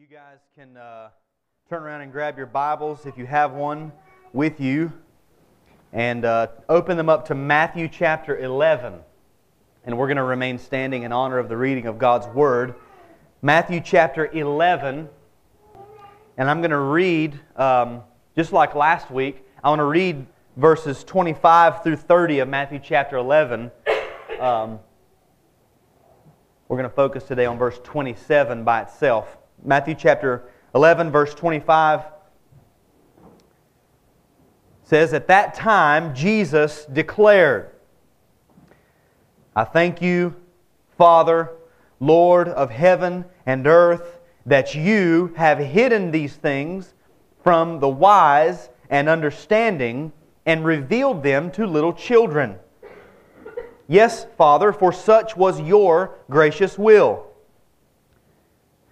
you guys can uh, turn around and grab your Bibles if you have one with you and uh, open them up to Matthew chapter 11. And we're going to remain standing in honor of the reading of God's Word. Matthew chapter 11. And I'm going to read, um, just like last week, I want to read verses 25 through 30 of Matthew chapter 11. Um, we're going to focus today on verse 27 by itself. Matthew chapter 11, verse 25 says, At that time, Jesus declared, I thank you, Father, Lord of heaven and earth, that you have hidden these things from the wise and understanding and revealed them to little children. Yes, Father, for such was your gracious will.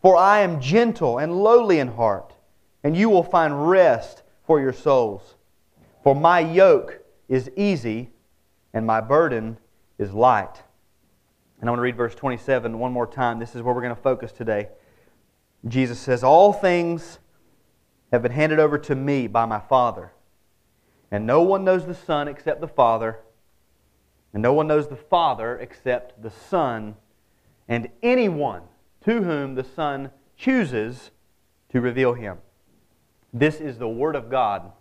for I am gentle and lowly in heart, and you will find rest for your souls. For my yoke is easy, and my burden is light. And I want to read verse 27 one more time. This is where we're going to focus today. Jesus says, All things have been handed over to me by my Father. And no one knows the Son except the Father, and no one knows the Father except the Son, and anyone to whom the Son chooses to reveal him. This is the Word of God.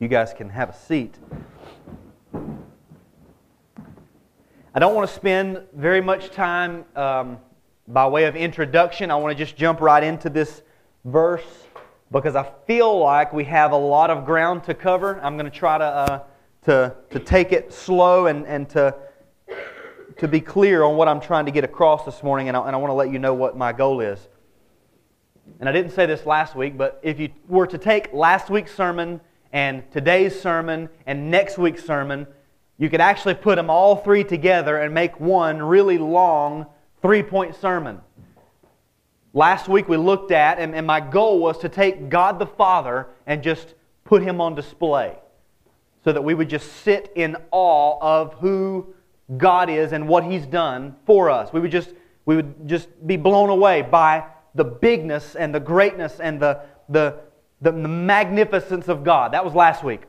You guys can have a seat. I don't want to spend very much time um, by way of introduction. I want to just jump right into this verse because I feel like we have a lot of ground to cover. I'm going to try to. Uh, to, to take it slow and, and to, to be clear on what I'm trying to get across this morning, and I, and I want to let you know what my goal is. And I didn't say this last week, but if you were to take last week's sermon and today's sermon and next week's sermon, you could actually put them all three together and make one really long three point sermon. Last week we looked at, and, and my goal was to take God the Father and just put him on display so that we would just sit in awe of who God is and what He's done for us. We would just, we would just be blown away by the bigness and the greatness and the, the, the, magnificence of God. That was last week.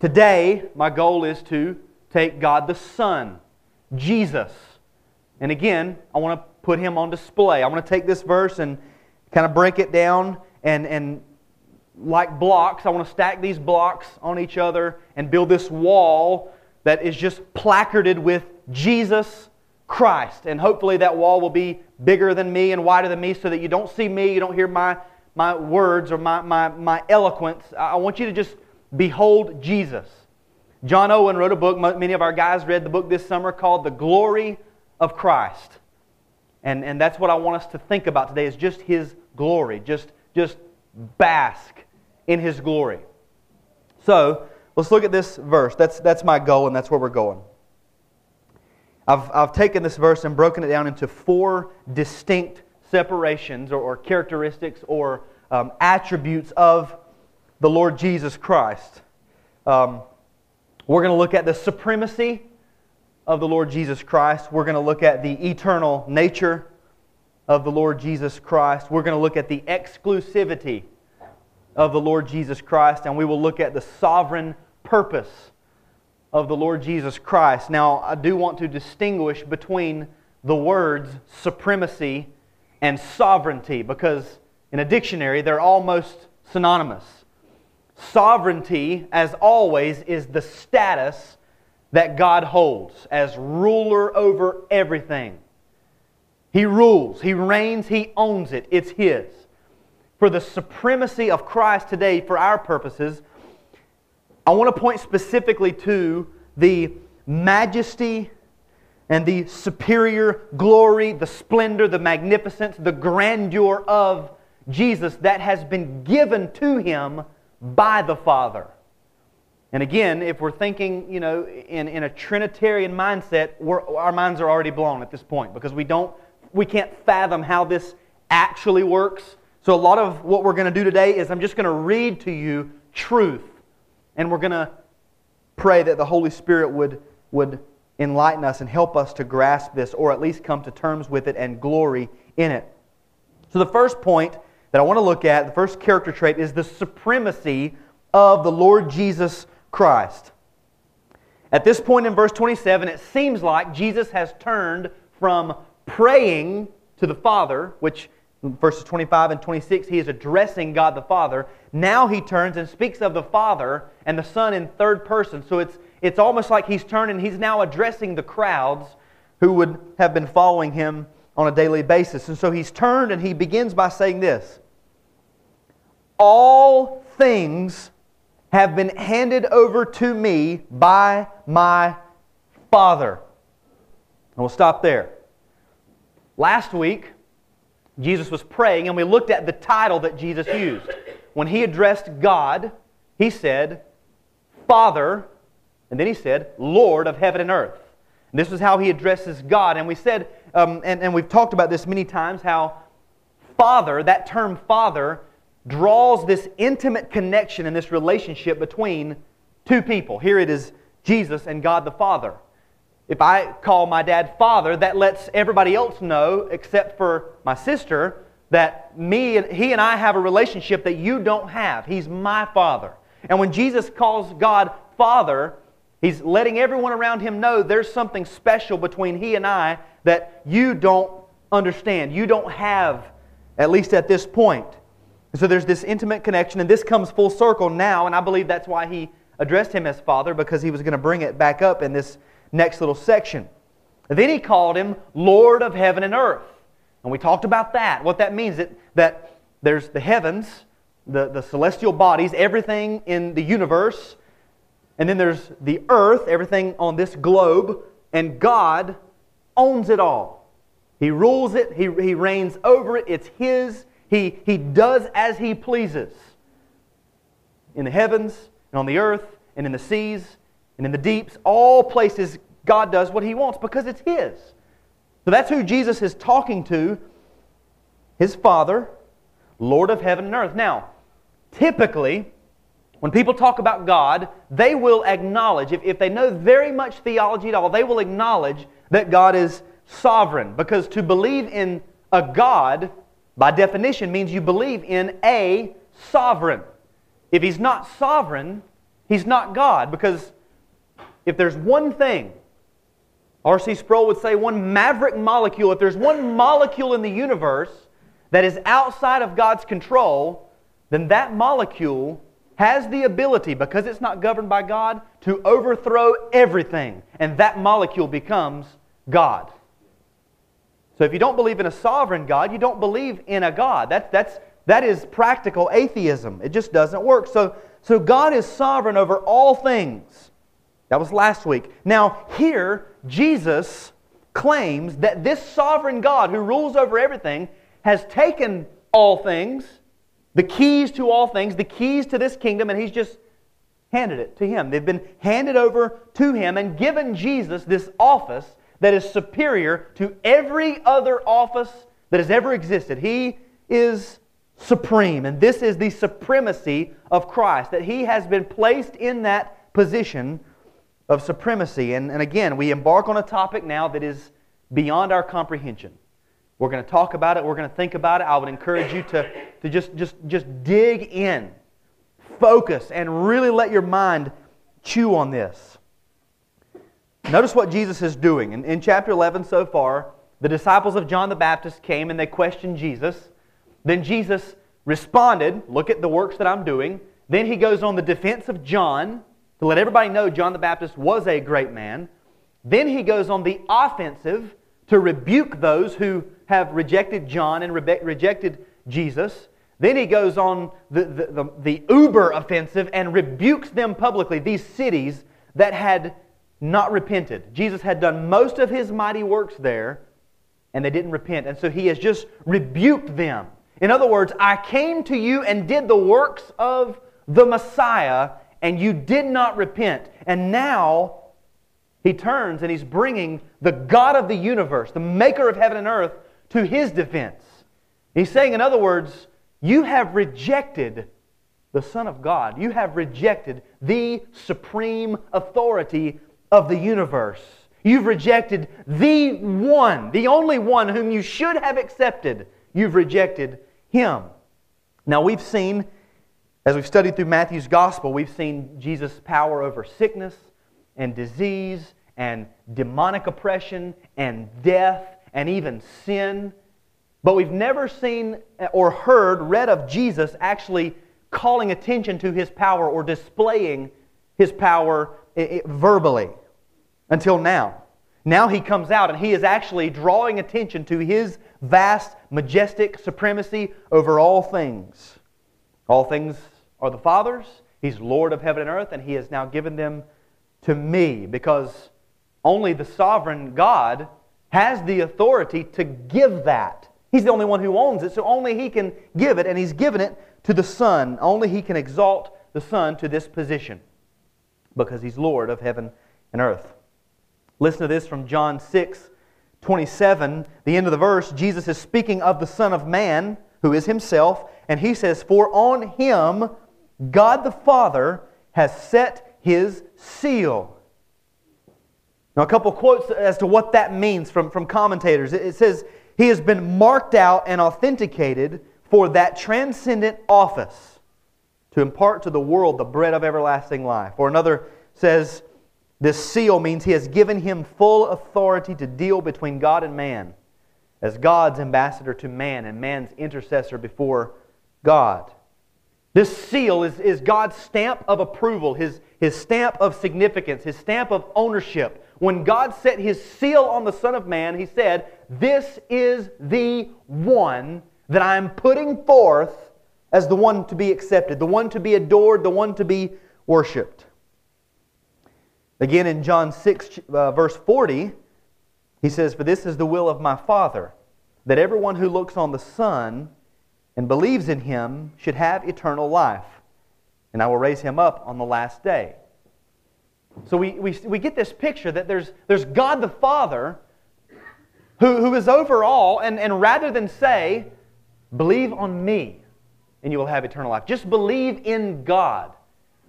Today, my goal is to take God the Son, Jesus. And again, I want to put him on display. I want to take this verse and kind of break it down and, and like blocks. I want to stack these blocks on each other and build this wall that is just placarded with Jesus Christ. And hopefully that wall will be bigger than me and wider than me so that you don't see me, you don't hear my, my words or my, my, my eloquence. I want you to just behold Jesus. John Owen wrote a book, many of our guys read the book this summer called The Glory of Christ. And, and that's what I want us to think about today is just his glory. Just, just bask in his glory. So, let's look at this verse. That's, that's my goal, and that's where we're going. I've, I've taken this verse and broken it down into four distinct separations or, or characteristics or um, attributes of the Lord Jesus Christ. Um, we're going to look at the supremacy of the Lord Jesus Christ. We're going to look at the eternal nature of the Lord Jesus Christ. We're going to look at the exclusivity of the Lord Jesus Christ, and we will look at the sovereign purpose of the Lord Jesus Christ. Now, I do want to distinguish between the words supremacy and sovereignty because in a dictionary they're almost synonymous. Sovereignty, as always, is the status that God holds as ruler over everything. He rules, He reigns, He owns it, it's His for the supremacy of Christ today for our purposes, I want to point specifically to the majesty and the superior glory, the splendor, the magnificence, the grandeur of Jesus that has been given to him by the Father. And again, if we're thinking, you know, in, in a Trinitarian mindset, our minds are already blown at this point because we don't, we can't fathom how this actually works. So a lot of what we're going to do today is I'm just going to read to you truth, and we're going to pray that the Holy Spirit would would enlighten us and help us to grasp this, or at least come to terms with it and glory in it. So the first point that I want to look at, the first character trait, is the supremacy of the Lord Jesus Christ. At this point in verse 27, it seems like Jesus has turned from praying to the Father, which verses 25 and 26, he is addressing God the Father. Now he turns and speaks of the Father and the Son in third person. So it's, it's almost like he's turning, he's now addressing the crowds who would have been following him on a daily basis. And so he's turned and he begins by saying this All things have been handed over to me by my Father. And we'll stop there. Last week, Jesus was praying, and we looked at the title that Jesus used. When he addressed God, he said, Father, and then he said, Lord of heaven and earth. And this is how he addresses God. And we said, um, and, and we've talked about this many times, how Father, that term Father, draws this intimate connection and this relationship between two people. Here it is Jesus and God the Father. If I call my dad father, that lets everybody else know, except for my sister, that me and he and I have a relationship that you don't have. He's my father. And when Jesus calls God father, he's letting everyone around him know there's something special between he and I that you don't understand. You don't have, at least at this point. so there's this intimate connection, and this comes full circle now, and I believe that's why he addressed him as father, because he was going to bring it back up in this next little section. Then he called him Lord of heaven and earth. And we talked about that. What that means that, that there's the heavens, the, the celestial bodies, everything in the universe, and then there's the earth, everything on this globe, and God owns it all. He rules it, He, he reigns over it, it's His. He, he does as He pleases in the heavens, and on the earth, and in the seas, and in the deeps, all places God does what He wants because it's His. So that's who Jesus is talking to His Father, Lord of heaven and earth. Now, typically, when people talk about God, they will acknowledge, if, if they know very much theology at all, they will acknowledge that God is sovereign. Because to believe in a God, by definition, means you believe in a sovereign. If He's not sovereign, He's not God. Because if there's one thing, R.C. Sproul would say one maverick molecule, if there's one molecule in the universe that is outside of God's control, then that molecule has the ability, because it's not governed by God, to overthrow everything. And that molecule becomes God. So if you don't believe in a sovereign God, you don't believe in a God. That's, that's, that is practical atheism. It just doesn't work. So, so God is sovereign over all things. That was last week. Now, here, Jesus claims that this sovereign God who rules over everything has taken all things, the keys to all things, the keys to this kingdom, and he's just handed it to him. They've been handed over to him and given Jesus this office that is superior to every other office that has ever existed. He is supreme, and this is the supremacy of Christ, that he has been placed in that position of supremacy. And, and again, we embark on a topic now that is beyond our comprehension. We're going to talk about it. We're going to think about it. I would encourage you to, to just, just, just dig in, focus, and really let your mind chew on this. Notice what Jesus is doing. In, in chapter 11 so far, the disciples of John the Baptist came and they questioned Jesus. Then Jesus responded, Look at the works that I'm doing. Then he goes on the defense of John to let everybody know John the Baptist was a great man. Then he goes on the offensive to rebuke those who have rejected John and re- rejected Jesus. Then he goes on the, the, the, the uber offensive and rebukes them publicly, these cities that had not repented. Jesus had done most of his mighty works there, and they didn't repent. And so he has just rebuked them. In other words, I came to you and did the works of the Messiah, and you did not repent. And now he turns and he's bringing the God of the universe, the maker of heaven and earth, to his defense. He's saying, in other words, you have rejected the Son of God. You have rejected the supreme authority of the universe. You've rejected the one, the only one whom you should have accepted. You've rejected him. Now, we've seen, as we've studied through Matthew's gospel, we've seen Jesus' power over sickness and disease and demonic oppression and death and even sin. But we've never seen or heard, read of Jesus actually calling attention to his power or displaying his power eh, eh, verbally until now. Now he comes out and he is actually drawing attention to his vast, majestic supremacy over all things. All things are the Father's. He's Lord of heaven and earth, and he has now given them to me because only the sovereign God has the authority to give that. He's the only one who owns it, so only he can give it, and he's given it to the Son. Only he can exalt the Son to this position because he's Lord of heaven and earth. Listen to this from John 6 27, the end of the verse. Jesus is speaking of the Son of Man, who is himself, and he says, For on him God the Father has set his seal. Now, a couple quotes as to what that means from, from commentators. It, it says, He has been marked out and authenticated for that transcendent office to impart to the world the bread of everlasting life. Or another says, This seal means He has given him full authority to deal between God and man as God's ambassador to man and man's intercessor before God. This seal is, is God's stamp of approval, his, his stamp of significance, his stamp of ownership. When God set his seal on the Son of Man, he said, This is the one that I am putting forth as the one to be accepted, the one to be adored, the one to be worshiped. Again, in John 6, uh, verse 40, he says, For this is the will of my Father, that everyone who looks on the Son and believes in him should have eternal life, and I will raise him up on the last day. So we, we, we get this picture that there's, there's God the Father who, who is over all, and, and rather than say, believe on me and you will have eternal life, just believe in God,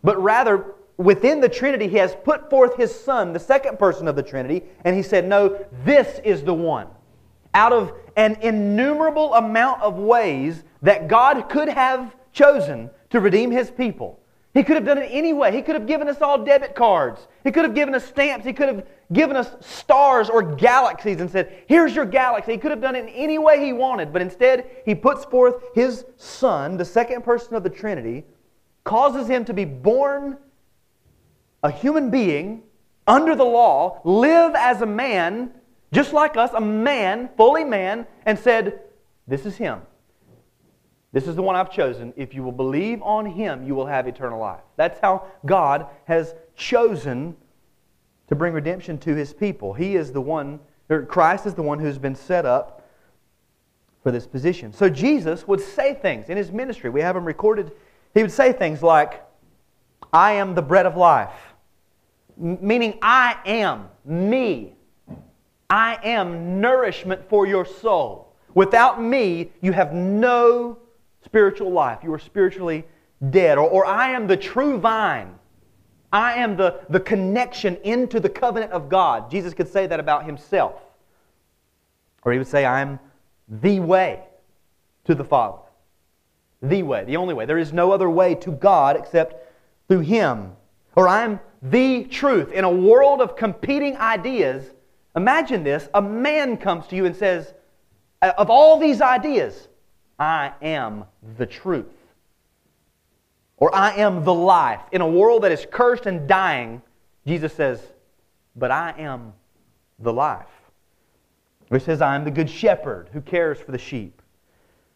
but rather within the Trinity, he has put forth his Son, the second person of the Trinity, and he said, No, this is the one. Out of an innumerable amount of ways that God could have chosen to redeem his people, he could have done it anyway. He could have given us all debit cards. He could have given us stamps. He could have given us stars or galaxies and said, Here's your galaxy. He could have done it in any way he wanted, but instead, he puts forth his Son, the second person of the Trinity, causes him to be born a human being under the law, live as a man, just like us, a man, fully man, and said, This is him. This is the one I've chosen. If you will believe on him, you will have eternal life. That's how God has chosen to bring redemption to his people. He is the one, or Christ is the one who's been set up for this position. So Jesus would say things in his ministry. We have him recorded. He would say things like, I am the bread of life, meaning I am me. I am nourishment for your soul. Without me, you have no spiritual life. You are spiritually dead. Or, or I am the true vine. I am the, the connection into the covenant of God. Jesus could say that about himself. Or he would say, I am the way to the Father. The way, the only way. There is no other way to God except through him. Or I am the truth. In a world of competing ideas, imagine this a man comes to you and says, uh, Of all these ideas, I am the truth. Or I am the life. In a world that is cursed and dying, Jesus says, But I am the life. He says, I am the good shepherd who cares for the sheep.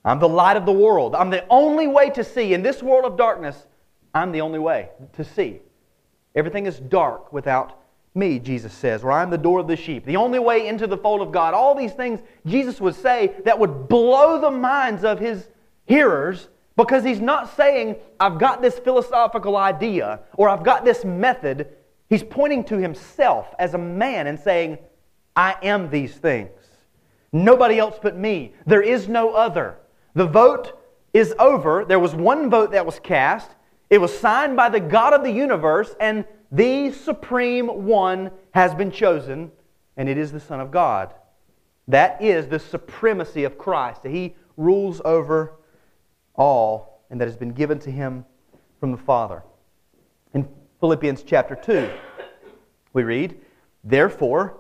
I'm the light of the world. I'm the only way to see. In this world of darkness, I'm the only way to see. Everything is dark without me, Jesus says, or I'm the door of the sheep, the only way into the fold of God. All these things Jesus would say that would blow the minds of his hearers because he's not saying, I've got this philosophical idea or I've got this method. He's pointing to himself as a man and saying, I am these things. Nobody else but me. There is no other. The vote is over. There was one vote that was cast. It was signed by the God of the universe, and the supreme one has been chosen, and it is the Son of God. That is the supremacy of Christ. That he rules over all, and that has been given to him from the Father. In Philippians chapter 2, we read, Therefore,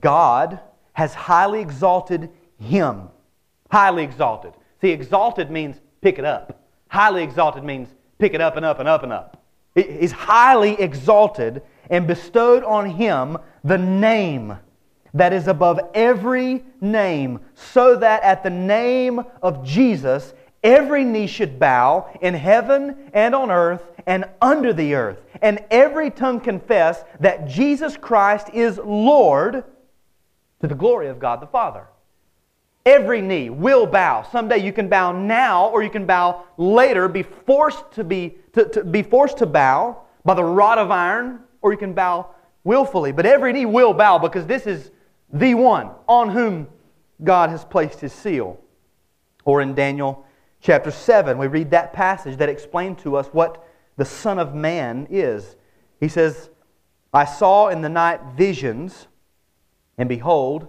God has highly exalted him. Highly exalted. See, exalted means pick it up. Highly exalted means pick it up and up and up and up. He's highly exalted and bestowed on him the name that is above every name, so that at the name of Jesus every knee should bow in heaven and on earth and under the earth, and every tongue confess that Jesus Christ is Lord to the glory of God the Father. Every knee will bow. Someday you can bow now or you can bow later, be forced to be, to, to be forced to bow by the rod of iron, or you can bow willfully. But every knee will bow because this is the one on whom God has placed his seal. Or in Daniel chapter 7, we read that passage that explained to us what the Son of Man is. He says, I saw in the night visions, and behold,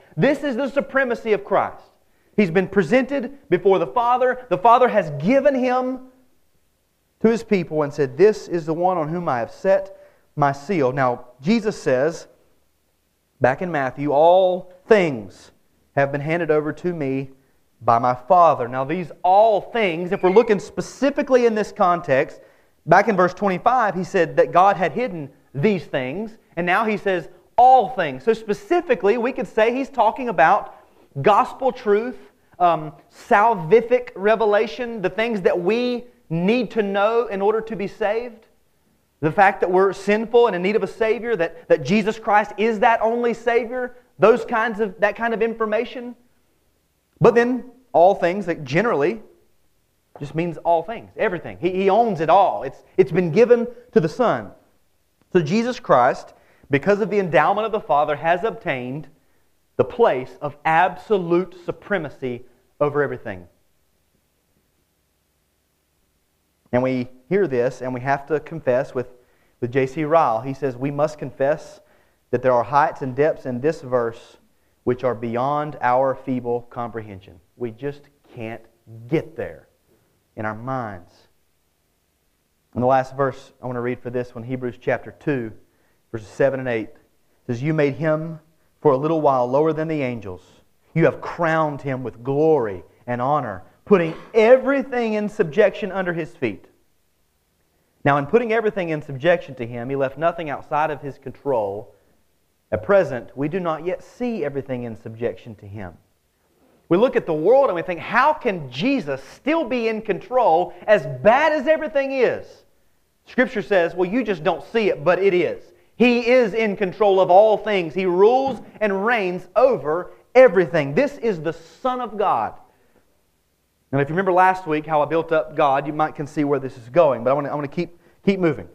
This is the supremacy of Christ. He's been presented before the Father. The Father has given him to his people and said, This is the one on whom I have set my seal. Now, Jesus says, back in Matthew, all things have been handed over to me by my Father. Now, these all things, if we're looking specifically in this context, back in verse 25, he said that God had hidden these things, and now he says all things. So, specifically, we could say he's talking about gospel truth, um, salvific revelation, the things that we need to know in order to be saved. The fact that we're sinful and in need of a Savior, that, that Jesus Christ is that only Savior, those kinds of, that kind of information. But then all things that generally just means all things, everything. He, he owns it all. It's, it's been given to the Son. So Jesus Christ, because of the endowment of the Father, has obtained the place of absolute supremacy over everything. And we hear this and we have to confess with, with J.C. Ryle. He says, We must confess that there are heights and depths in this verse which are beyond our feeble comprehension. We just can't get there in our minds. And the last verse I want to read for this one, Hebrews chapter 2, verses 7 and 8, says, You made him for a little while lower than the angels. You have crowned him with glory and honor, putting everything in subjection under his feet. Now, in putting everything in subjection to him, he left nothing outside of his control at present, we do not yet see everything in subjection to Him. We look at the world and we think, how can Jesus still be in control as bad as everything is? Scripture says, well, you just don't see it, but it is. He is in control of all things. He rules and reigns over everything. This is the Son of God. Now, if you remember last week how I built up God, you might can see where this is going, but I want to, I want to keep, keep moving.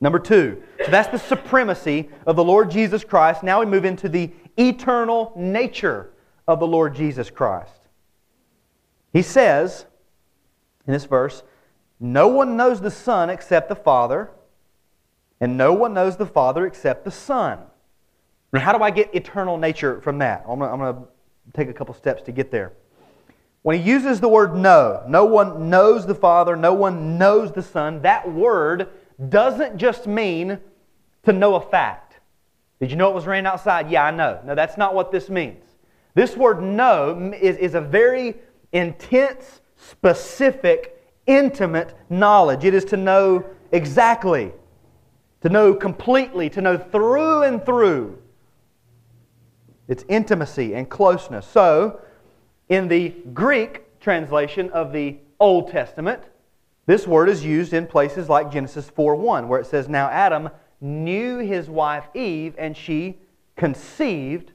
Number two, so that's the supremacy of the Lord Jesus Christ. Now we move into the eternal nature of the Lord Jesus Christ. He says in this verse, No one knows the Son except the Father, and no one knows the Father except the Son. Now, how do I get eternal nature from that? I'm going to take a couple steps to get there. When he uses the word know, no one knows the Father, no one knows the Son, that word doesn't just mean to know a fact. Did you know it was raining outside? Yeah, I know. No, that's not what this means. This word know is, is a very intense, specific, intimate knowledge. It is to know exactly, to know completely, to know through and through. It's intimacy and closeness. So, in the Greek translation of the Old Testament, this word is used in places like Genesis 4:1, where it says, Now Adam knew his wife Eve, and she conceived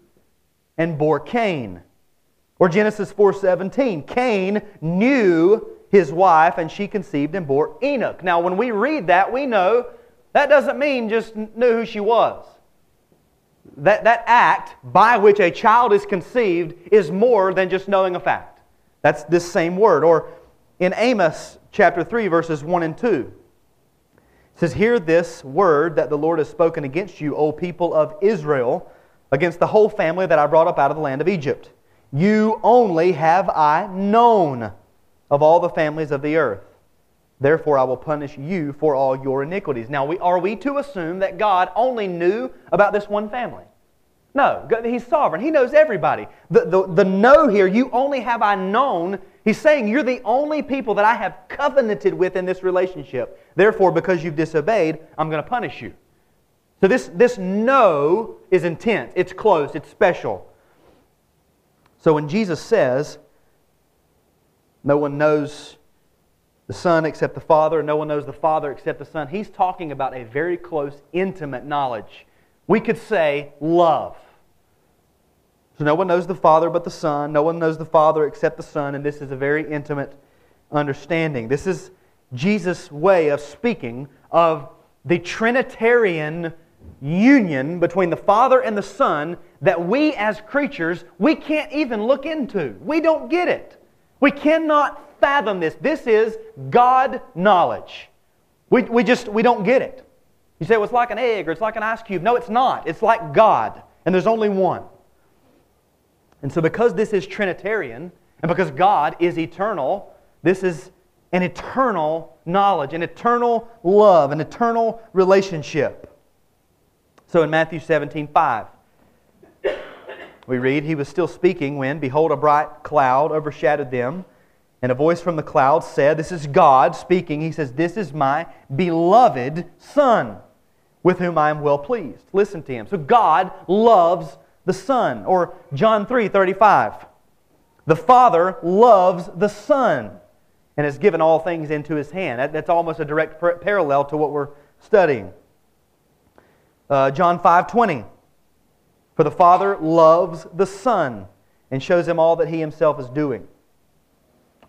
and bore Cain. Or Genesis 4:17, Cain knew his wife, and she conceived and bore Enoch. Now, when we read that, we know that doesn't mean just knew who she was. That, that act by which a child is conceived is more than just knowing a fact. That's this same word. Or in Amos chapter 3, verses 1 and 2, it says, Hear this word that the Lord has spoken against you, O people of Israel, against the whole family that I brought up out of the land of Egypt. You only have I known of all the families of the earth. Therefore, I will punish you for all your iniquities. Now, we, are we to assume that God only knew about this one family? No, He's sovereign. He knows everybody. The, the, the no here, you only have I known, He's saying you're the only people that I have covenanted with in this relationship. Therefore, because you've disobeyed, I'm going to punish you. So, this, this no is intense, it's close, it's special. So, when Jesus says, no one knows the Son except the Father, no one knows the Father except the Son. He's talking about a very close, intimate knowledge. We could say love. So no one knows the Father but the Son. No one knows the Father except the Son, and this is a very intimate understanding. This is Jesus' way of speaking of the Trinitarian union between the Father and the Son that we as creatures, we can't even look into. We don't get it. We cannot fathom this. This is God knowledge. We, we just, we don't get it. You say, well, it's like an egg or it's like an ice cube. No, it's not. It's like God, and there's only one. And so, because this is Trinitarian, and because God is eternal, this is an eternal knowledge, an eternal love, an eternal relationship. So, in Matthew 17 5, we read, He was still speaking when, behold, a bright cloud overshadowed them. And a voice from the cloud said, This is God speaking. He says, This is my beloved Son, with whom I am well pleased. Listen to him. So God loves the Son. Or John 3 35. The Father loves the Son and has given all things into his hand. that's almost a direct parallel to what we're studying. Uh, John 5 20. For the Father loves the Son and shows him all that he himself is doing.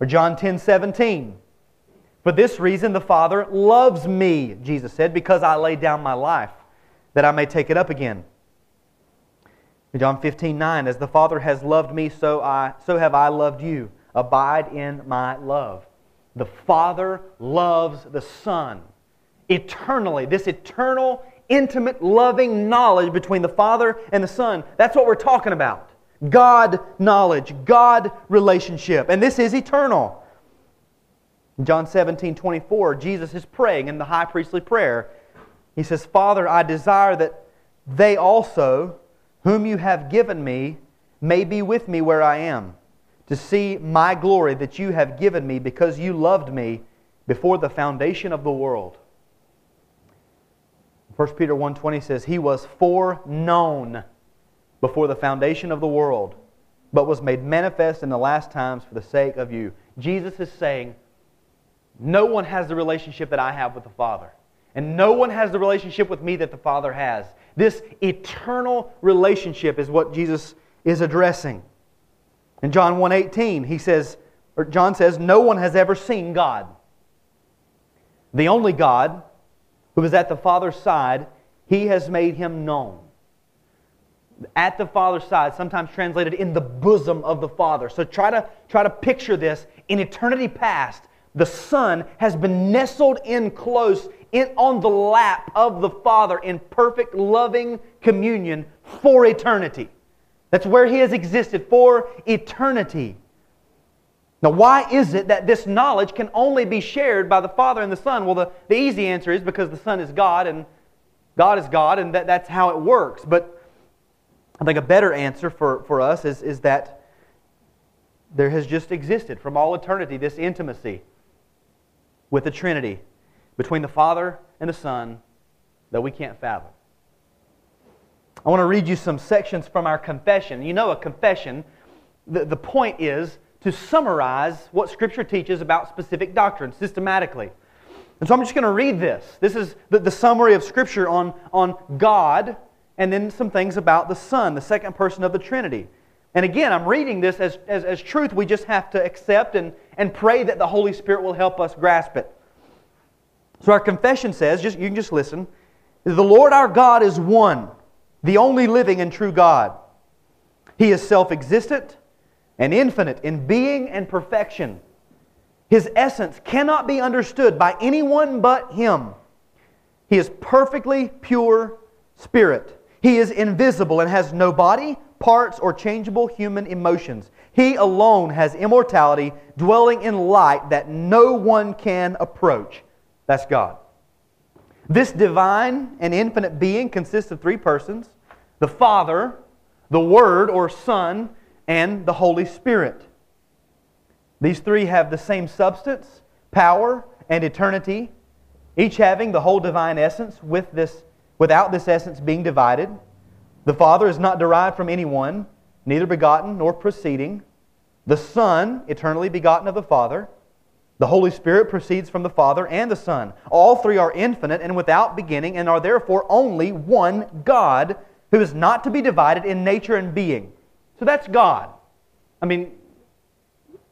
Or John 10 17. For this reason the Father loves me, Jesus said, because I lay down my life, that I may take it up again. John 15 9. As the Father has loved me, so, I, so have I loved you. Abide in my love. The Father loves the Son eternally. This eternal intimate, loving knowledge between the Father and the Son. That's what we're talking about. God knowledge, God relationship. And this is eternal. In John 17, 24, Jesus is praying in the high priestly prayer. He says, Father, I desire that they also, whom you have given me, may be with me where I am, to see my glory that you have given me because you loved me before the foundation of the world. 1 Peter 1.20 says, He was foreknown before the foundation of the world, but was made manifest in the last times for the sake of you. Jesus is saying, No one has the relationship that I have with the Father. And no one has the relationship with me that the Father has. This eternal relationship is what Jesus is addressing. In John 1:18, he says, or John says, no one has ever seen God. The only God who is at the Father's side, he has made him known. At the Father's side, sometimes translated in the bosom of the Father. So try to, try to picture this. In eternity past, the Son has been nestled in close in, on the lap of the Father in perfect loving communion for eternity. That's where he has existed for eternity. Now, why is it that this knowledge can only be shared by the Father and the Son? Well, the, the easy answer is because the Son is God and God is God, and that, that's how it works. But I think a better answer for, for us is, is that there has just existed from all eternity this intimacy with the Trinity between the Father and the Son that we can't fathom. I want to read you some sections from our confession. You know, a confession, the, the point is to summarize what Scripture teaches about specific doctrines systematically. And so I'm just going to read this. This is the, the summary of Scripture on, on God and then some things about the Son, the second person of the Trinity. And again, I'm reading this as, as, as truth we just have to accept and, and pray that the Holy Spirit will help us grasp it. So our confession says, just, you can just listen, the Lord our God is one, the only living and true God. He is self existent and infinite in being and perfection. His essence cannot be understood by anyone but Him. He is perfectly pure spirit. He is invisible and has no body, parts, or changeable human emotions. He alone has immortality, dwelling in light that no one can approach. That's God. This divine and infinite being consists of three persons the Father, the Word or Son, and the Holy Spirit. These three have the same substance, power, and eternity, each having the whole divine essence with this, without this essence being divided. The Father is not derived from anyone, neither begotten nor proceeding. The Son, eternally begotten of the Father. The Holy Spirit proceeds from the Father and the Son. All three are infinite and without beginning, and are therefore only one God who is not to be divided in nature and being. So that's God. I mean,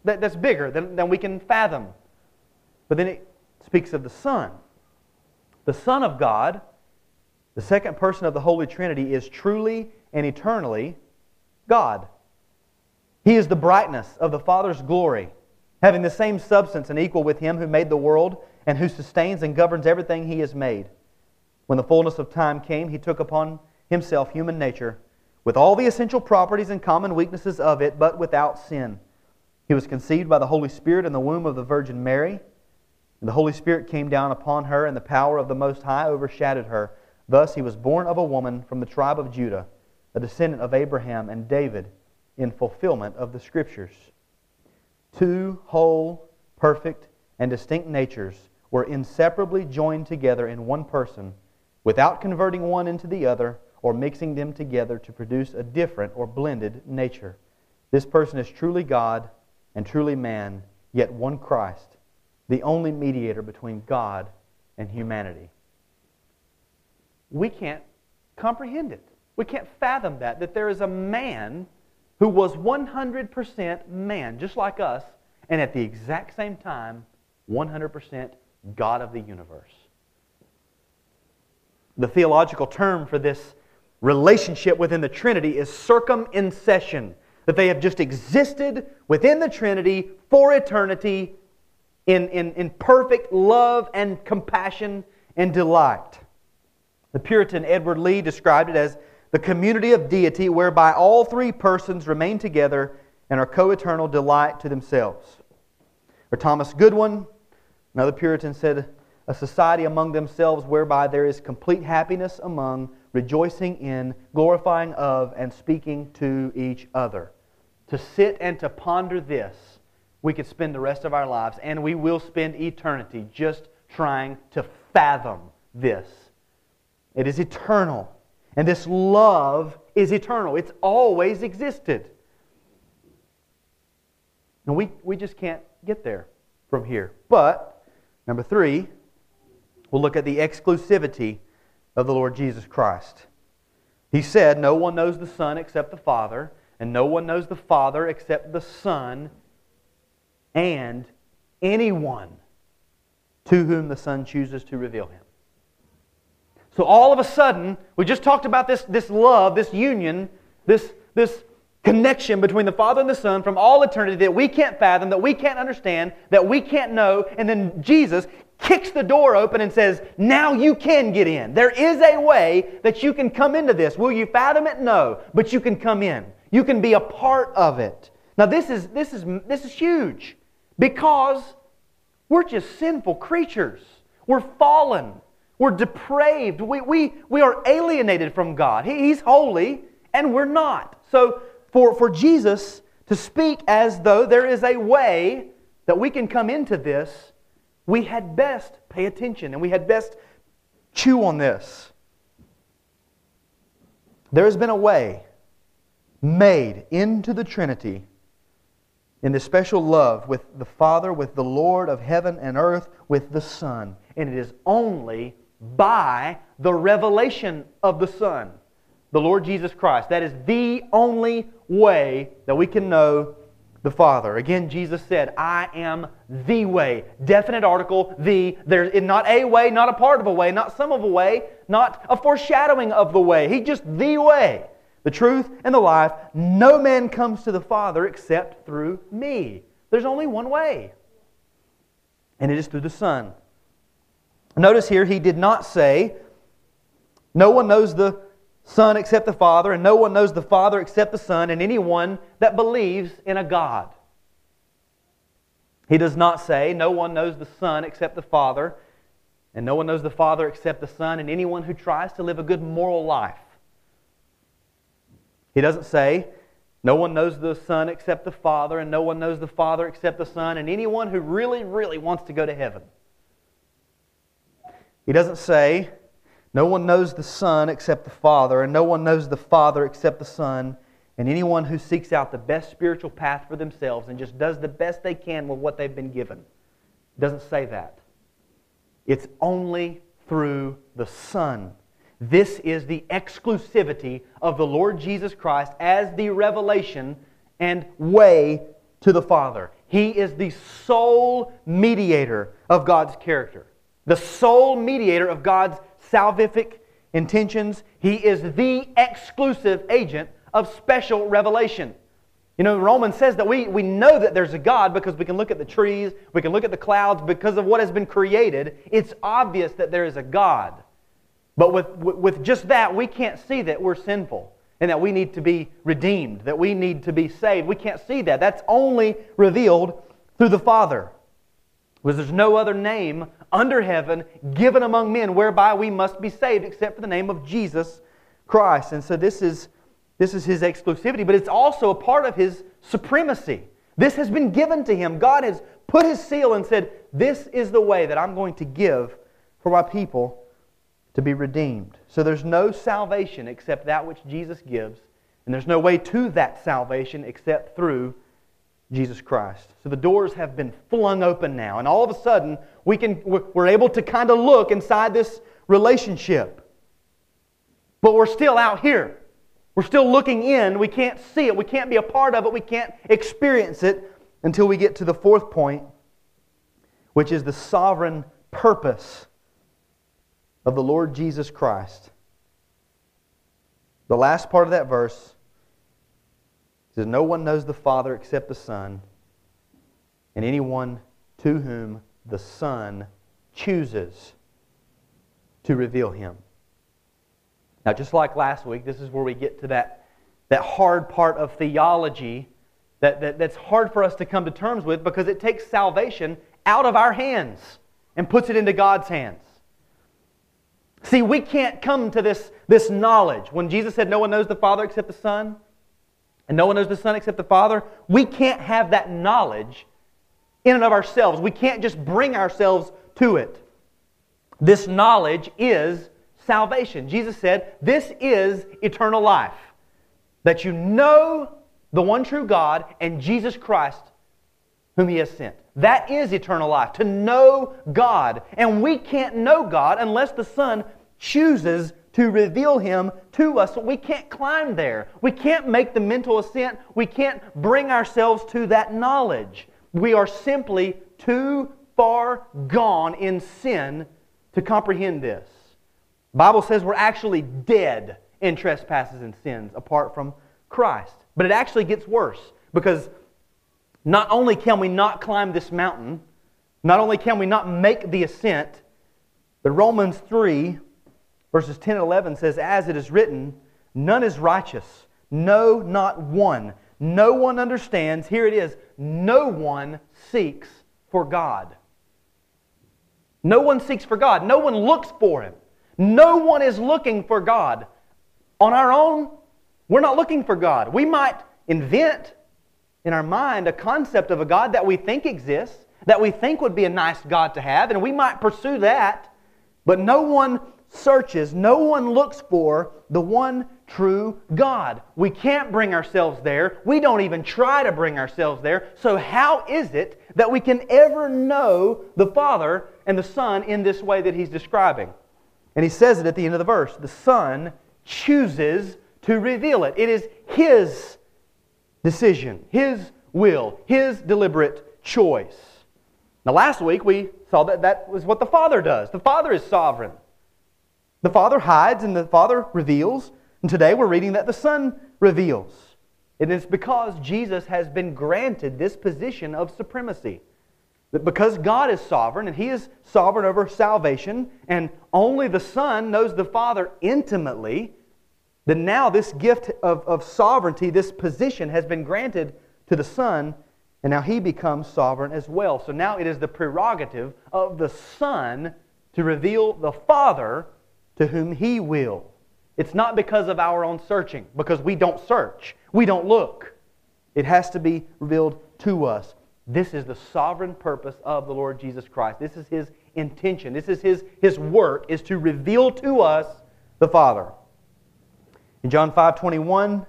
that, that's bigger than, than we can fathom. But then it speaks of the Son. The Son of God the second person of the Holy Trinity is truly and eternally God. He is the brightness of the Father's glory, having the same substance and equal with Him who made the world and who sustains and governs everything He has made. When the fullness of time came, He took upon Himself human nature, with all the essential properties and common weaknesses of it, but without sin. He was conceived by the Holy Spirit in the womb of the Virgin Mary. And the Holy Spirit came down upon her, and the power of the Most High overshadowed her. Thus he was born of a woman from the tribe of Judah, a descendant of Abraham and David, in fulfillment of the Scriptures. Two whole, perfect, and distinct natures were inseparably joined together in one person, without converting one into the other or mixing them together to produce a different or blended nature. This person is truly God and truly man, yet one Christ, the only mediator between God and humanity we can't comprehend it. We can't fathom that, that there is a man who was 100% man, just like us, and at the exact same time, 100% God of the universe. The theological term for this relationship within the Trinity is circumincession, that they have just existed within the Trinity for eternity in, in, in perfect love and compassion and delight. The Puritan Edward Leigh described it as the community of deity whereby all three persons remain together and are co eternal delight to themselves. Or Thomas Goodwin, another Puritan, said, A society among themselves whereby there is complete happiness among, rejoicing in, glorifying of, and speaking to each other. To sit and to ponder this, we could spend the rest of our lives, and we will spend eternity just trying to fathom this. It is eternal. And this love is eternal. It's always existed. And we, we just can't get there from here. But, number three, we'll look at the exclusivity of the Lord Jesus Christ. He said, No one knows the Son except the Father, and no one knows the Father except the Son, and anyone to whom the Son chooses to reveal him. So all of a sudden, we just talked about this, this love, this union, this, this connection between the Father and the Son from all eternity that we can't fathom, that we can't understand, that we can't know. And then Jesus kicks the door open and says, Now you can get in. There is a way that you can come into this. Will you fathom it? No. But you can come in. You can be a part of it. Now this is this is this is huge because we're just sinful creatures. We're fallen. We're depraved. We, we, we are alienated from God. He, he's holy, and we're not. So, for, for Jesus to speak as though there is a way that we can come into this, we had best pay attention and we had best chew on this. There has been a way made into the Trinity in this special love with the Father, with the Lord of heaven and earth, with the Son. And it is only by the revelation of the Son, the Lord Jesus Christ. That is the only way that we can know the Father. Again, Jesus said, I am the way. Definite article, the. There's not a way, not a part of a way, not some of a way, not a foreshadowing of the way. He just the way, the truth, and the life. No man comes to the Father except through me. There's only one way, and it is through the Son. Notice here, he did not say, No one knows the Son except the Father, and no one knows the Father except the Son, and anyone that believes in a God. He does not say, No one knows the Son except the Father, and no one knows the Father except the Son, and anyone who tries to live a good moral life. He doesn't say, No one knows the Son except the Father, and no one knows the Father except the Son, and anyone who really, really wants to go to heaven. He doesn't say, no one knows the Son except the Father, and no one knows the Father except the Son, and anyone who seeks out the best spiritual path for themselves and just does the best they can with what they've been given. Doesn't say that. It's only through the Son. This is the exclusivity of the Lord Jesus Christ as the revelation and way to the Father. He is the sole mediator of God's character, the sole mediator of God's salvific intentions. He is the exclusive agent of special revelation. You know, Romans says that we, we know that there's a God because we can look at the trees, we can look at the clouds, because of what has been created. It's obvious that there is a God. But with, with just that, we can't see that we're sinful and that we need to be redeemed, that we need to be saved. We can't see that. That's only revealed through the Father. Because there's no other name under heaven given among men whereby we must be saved except for the name of Jesus Christ. And so this is, this is his exclusivity, but it's also a part of his supremacy. This has been given to him. God has put his seal and said, This is the way that I'm going to give for my people to be redeemed. So there's no salvation except that which Jesus gives, and there's no way to that salvation except through Jesus Christ. So the doors have been flung open now, and all of a sudden we can, we're able to kind of look inside this relationship. But we're still out here. We're still looking in. We can't see it. We can't be a part of it. We can't experience it until we get to the fourth point, which is the sovereign purpose of the Lord Jesus Christ. The last part of that verse says, No one knows the Father except the Son, and anyone to whom the Son chooses to reveal him. Now, just like last week, this is where we get to that, that hard part of theology that, that, that's hard for us to come to terms with because it takes salvation out of our hands and puts it into God's hands. See, we can't come to this, this knowledge. When Jesus said, No one knows the Father except the Son, and no one knows the Son except the Father, we can't have that knowledge in and of ourselves. We can't just bring ourselves to it. This knowledge is salvation. Jesus said, This is eternal life. That you know the one true God and Jesus Christ, whom He has sent. That is eternal life, to know God. And we can't know God unless the Son chooses to reveal Him to us. We can't climb there. We can't make the mental ascent. We can't bring ourselves to that knowledge. We are simply too far gone in sin to comprehend this. The Bible says we're actually dead in trespasses and sins apart from Christ. But it actually gets worse because not only can we not climb this mountain, not only can we not make the ascent, but Romans 3, verses 10 and 11 says, As it is written, none is righteous, no, not one. No one understands. Here it is no one seeks for God. No one seeks for God. No one looks for Him. No one is looking for God. On our own, we're not looking for God. We might invent in our mind a concept of a God that we think exists, that we think would be a nice God to have, and we might pursue that, but no one searches, no one looks for the one true God. We can't bring ourselves there. We don't even try to bring ourselves there. So, how is it that we can ever know the Father and the Son in this way that he's describing? And he says it at the end of the verse the Son chooses to reveal it. It is his decision, his will, his deliberate choice. Now, last week we saw that that was what the Father does. The Father is sovereign. The Father hides and the Father reveals. And today we're reading that the Son reveals. And it's because Jesus has been granted this position of supremacy. That because God is sovereign and He is sovereign over salvation, and only the Son knows the Father intimately, then now this gift of, of sovereignty, this position, has been granted to the Son, and now He becomes sovereign as well. So now it is the prerogative of the Son to reveal the Father to whom He will. It's not because of our own searching, because we don't search, we don't look. It has to be revealed to us. This is the sovereign purpose of the Lord Jesus Christ. This is His intention. This is His, his work, is to reveal to us the Father. In John 5 21, it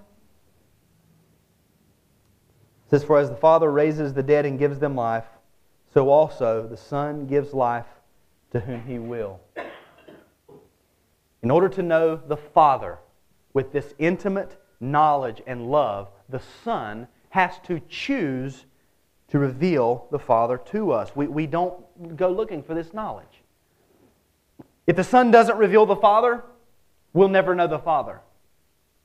says, For as the Father raises the dead and gives them life, so also the Son gives life to whom He will. In order to know the Father with this intimate knowledge and love, the Son has to choose to reveal the Father to us. We, we don't go looking for this knowledge. If the Son doesn't reveal the Father, we'll never know the Father.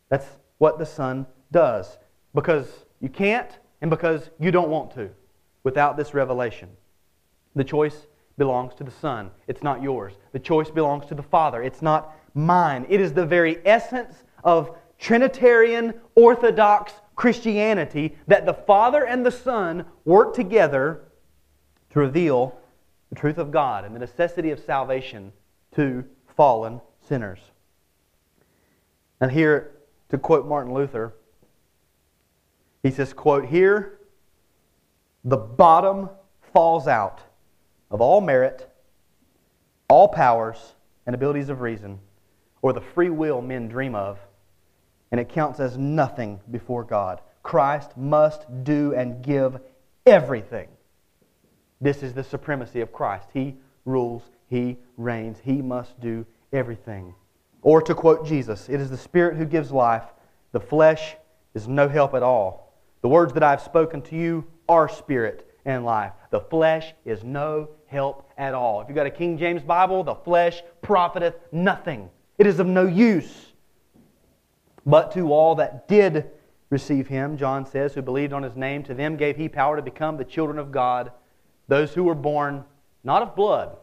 That's what the Son does because you can't and because you don't want to without this revelation. The choice belongs to the Son, it's not yours. The choice belongs to the Father, it's not mine. It is the very essence of Trinitarian Orthodox Christianity that the Father and the Son work together to reveal the truth of God and the necessity of salvation to fallen sinners. And here, to quote Martin Luther, he says, quote, Here the bottom falls out of all merit, all powers, and abilities of reason or the free will men dream of, and it counts as nothing before God. Christ must do and give everything. This is the supremacy of Christ. He rules, He reigns, He must do everything. Or to quote Jesus, it is the Spirit who gives life, the flesh is no help at all. The words that I've spoken to you are spirit and life. The flesh is no help at all. If you've got a King James Bible, the flesh profiteth nothing. It is of no use. But to all that did receive him, John says, who believed on his name, to them gave he power to become the children of God, those who were born not of blood,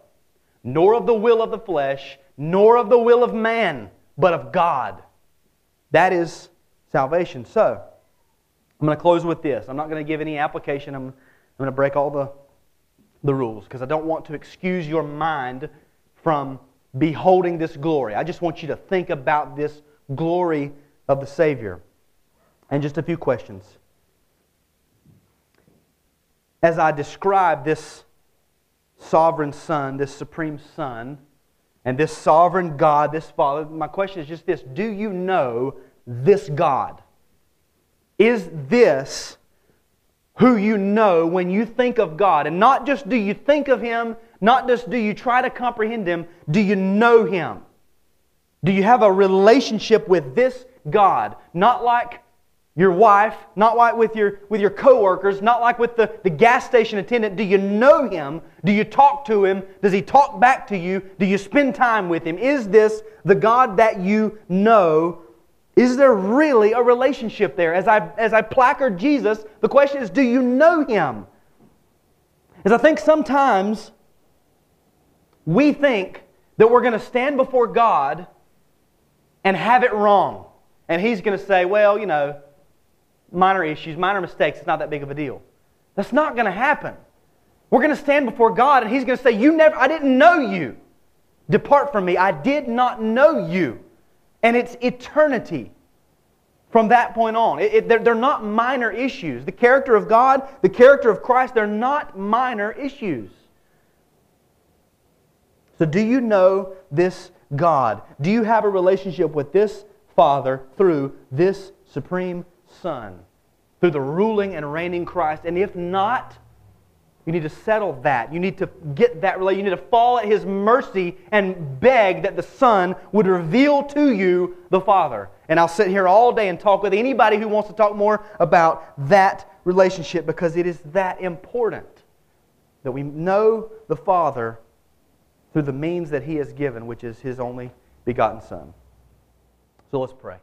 nor of the will of the flesh, nor of the will of man, but of God. That is salvation. So, I'm going to close with this. I'm not going to give any application. I'm, I'm going to break all the, the rules because I don't want to excuse your mind from beholding this glory. I just want you to think about this glory of the Savior. And just a few questions. As I describe this sovereign Son, this supreme Son, and this sovereign God, this Father, my question is just this Do you know this God? Is this who you know when you think of God? And not just do you think of Him not just do you try to comprehend Him, do you know Him? Do you have a relationship with this God? Not like your wife, not like with your, with your coworkers, not like with the, the gas station attendant. Do you know Him? Do you talk to Him? Does He talk back to you? Do you spend time with Him? Is this the God that you know? Is there really a relationship there? As I, as I placard Jesus, the question is do you know Him? As I think sometimes we think that we're going to stand before God and have it wrong. And He's going to say, well, you know, minor issues, minor mistakes, it's not that big of a deal. That's not going to happen. We're going to stand before God and He's going to say, You never, I didn't know you. Depart from me. I did not know you. And it's eternity from that point on. It, it, they're, they're not minor issues. The character of God, the character of Christ, they're not minor issues. So, do you know this God? Do you have a relationship with this Father through this supreme Son, through the ruling and reigning Christ? And if not, you need to settle that. You need to get that relate. You need to fall at His mercy and beg that the Son would reveal to you the Father. And I'll sit here all day and talk with anybody who wants to talk more about that relationship because it is that important that we know the Father through the means that He has given, which is His only begotten Son. So let's pray.